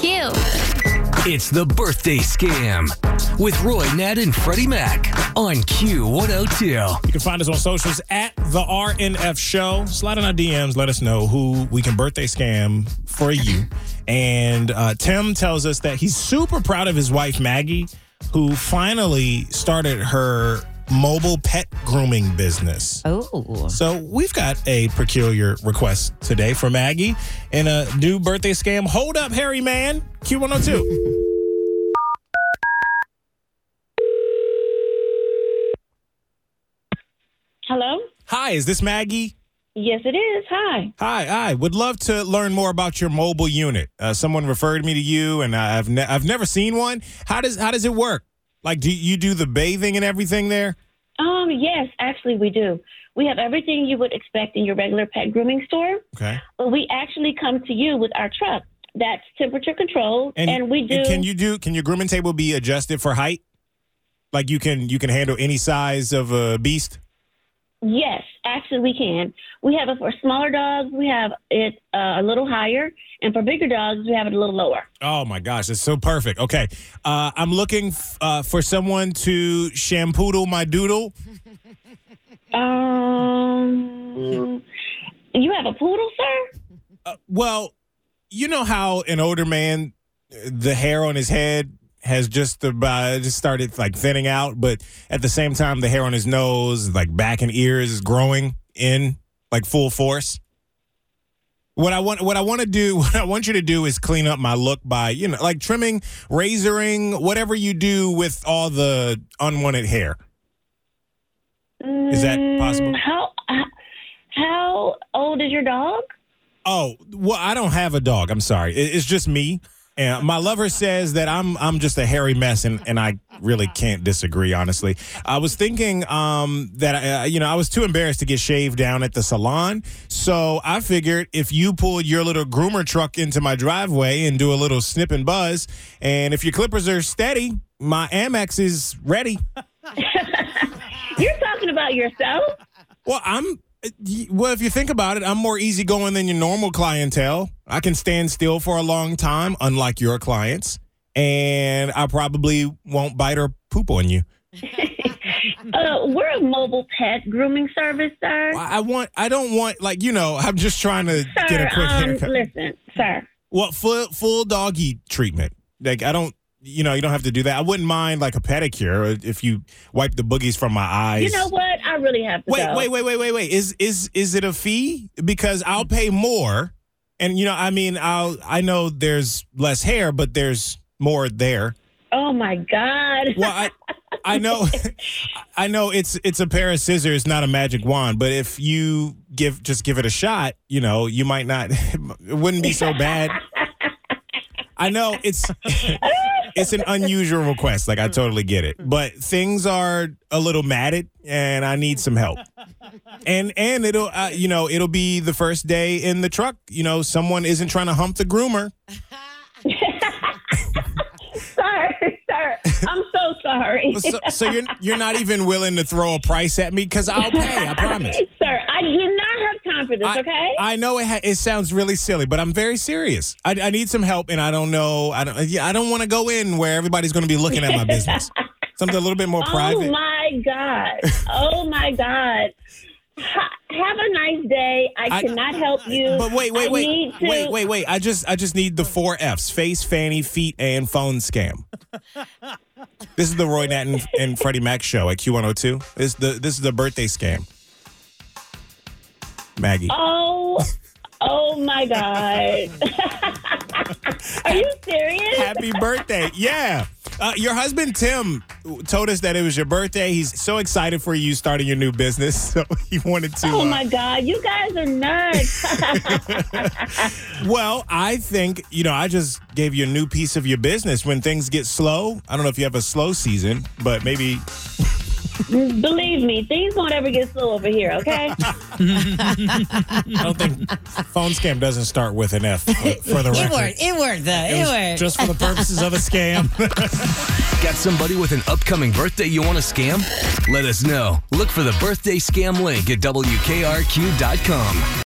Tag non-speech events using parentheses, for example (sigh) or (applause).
Q. It's the birthday scam with Roy Nat and Freddie Mac on Q102. You can find us on socials at the RNF Show. Slide in our DMs. Let us know who we can birthday scam for you. And uh, Tim tells us that he's super proud of his wife Maggie, who finally started her mobile pet grooming business. Oh. So we've got a peculiar request today for Maggie and a new birthday scam. Hold up, Hairy Man. Q102. Hello? Hi, is this Maggie? Yes, it is. Hi. Hi, I Would love to learn more about your mobile unit. Uh, someone referred me to you, and I've ne- I've never seen one. How does how does it work? Like, do you do the bathing and everything there? Um, yes, actually, we do. We have everything you would expect in your regular pet grooming store, Okay. but we actually come to you with our truck that's temperature controlled, and, we do. and can you do? Can your grooming table be adjusted for height? Like you can you can handle any size of a beast. Yes, actually, we can. We have it for smaller dogs. We have it uh, a little higher, and for bigger dogs, we have it a little lower. Oh my gosh, it's so perfect. Okay, uh, I'm looking f- uh, for someone to shampoo my doodle. (laughs) Um, you have a poodle, sir? Uh, well, you know how an older man, the hair on his head has just about just started like thinning out, but at the same time, the hair on his nose, like back and ears, is growing in like full force. What I want, what I want to do, (laughs) what I want you to do is clean up my look by, you know, like trimming, razoring, whatever you do with all the unwanted hair. Is that possible? Mm, How how old is your dog? Oh, well, I don't have a dog. I'm sorry. It's just me. And my lover says that I'm I'm just a hairy mess, and, and I really can't disagree. Honestly, I was thinking um, that uh, you know I was too embarrassed to get shaved down at the salon, so I figured if you pulled your little groomer truck into my driveway and do a little snip and buzz, and if your clippers are steady, my Amex is ready. (laughs) You're talking about yourself? Well, I'm. Well, if you think about it, I'm more easygoing than your normal clientele. I can stand still for a long time, unlike your clients, and I probably won't bite or poop on you. (laughs) Uh, we're a mobile pet grooming service, sir. I want. I don't want like you know. I'm just trying to Sir, get a quick um, haircut. listen, sir. What full full doggy treatment. Like I don't. You know, you don't have to do that. I wouldn't mind like a pedicure if you wipe the boogies from my eyes. You know what? I really have to Wait, go. wait, wait, wait, wait, wait. Is is is it a fee? Because I'll pay more, and you know, I mean, I'll I know there's less hair, but there's more there. Oh my God. Well, I I know, (laughs) I know it's it's a pair of scissors, not a magic wand. But if you give just give it a shot, you know, you might not. (laughs) It wouldn't be so bad. (laughs) I know it's it's an unusual request. Like I totally get it, but things are a little matted, and I need some help. And and it'll uh, you know it'll be the first day in the truck. You know, someone isn't trying to hump the groomer. (laughs) sorry, sir. I'm so sorry. So, so you're you're not even willing to throw a price at me because I'll pay. I promise. sir, I do not time for this, I, okay? I know it, ha- it sounds really silly, but I'm very serious. I, I need some help, and I don't know. I don't. Yeah, I don't want to go in where everybody's going to be looking at my business. (laughs) Something a little bit more private. oh my God. Oh my God. Ha- have a nice day. I, I- cannot help you. But wait, wait, wait, to- wait, wait, wait. I just, I just need the four Fs: face, fanny, feet, and phone scam. this is the Roy Nat and, and Freddie Mac show at Q102. This is the, this is the birthday scam. Maggie. Oh, oh my God. (laughs) Are you serious? Happy birthday. Yeah. Uh, your husband, Tim, told us that it was your birthday. He's so excited for you starting your new business. (laughs) So he wanted to. Oh uh, my God, you guys are nuts. (laughs) well, I think, you know, I just gave you a new piece of your business. When things get slow, I don't know if you have a slow season, but maybe. (laughs) Believe me, things won't ever get slow over here, okay? (laughs) I don't think phone scam doesn't start with an F for, for the It record. worked. It worked, though. It It, was worked. just for the purposes of a scam. (laughs) Got somebody with an upcoming birthday you want to scam? Let us know. Look for the birthday scam link at WKRQ.com.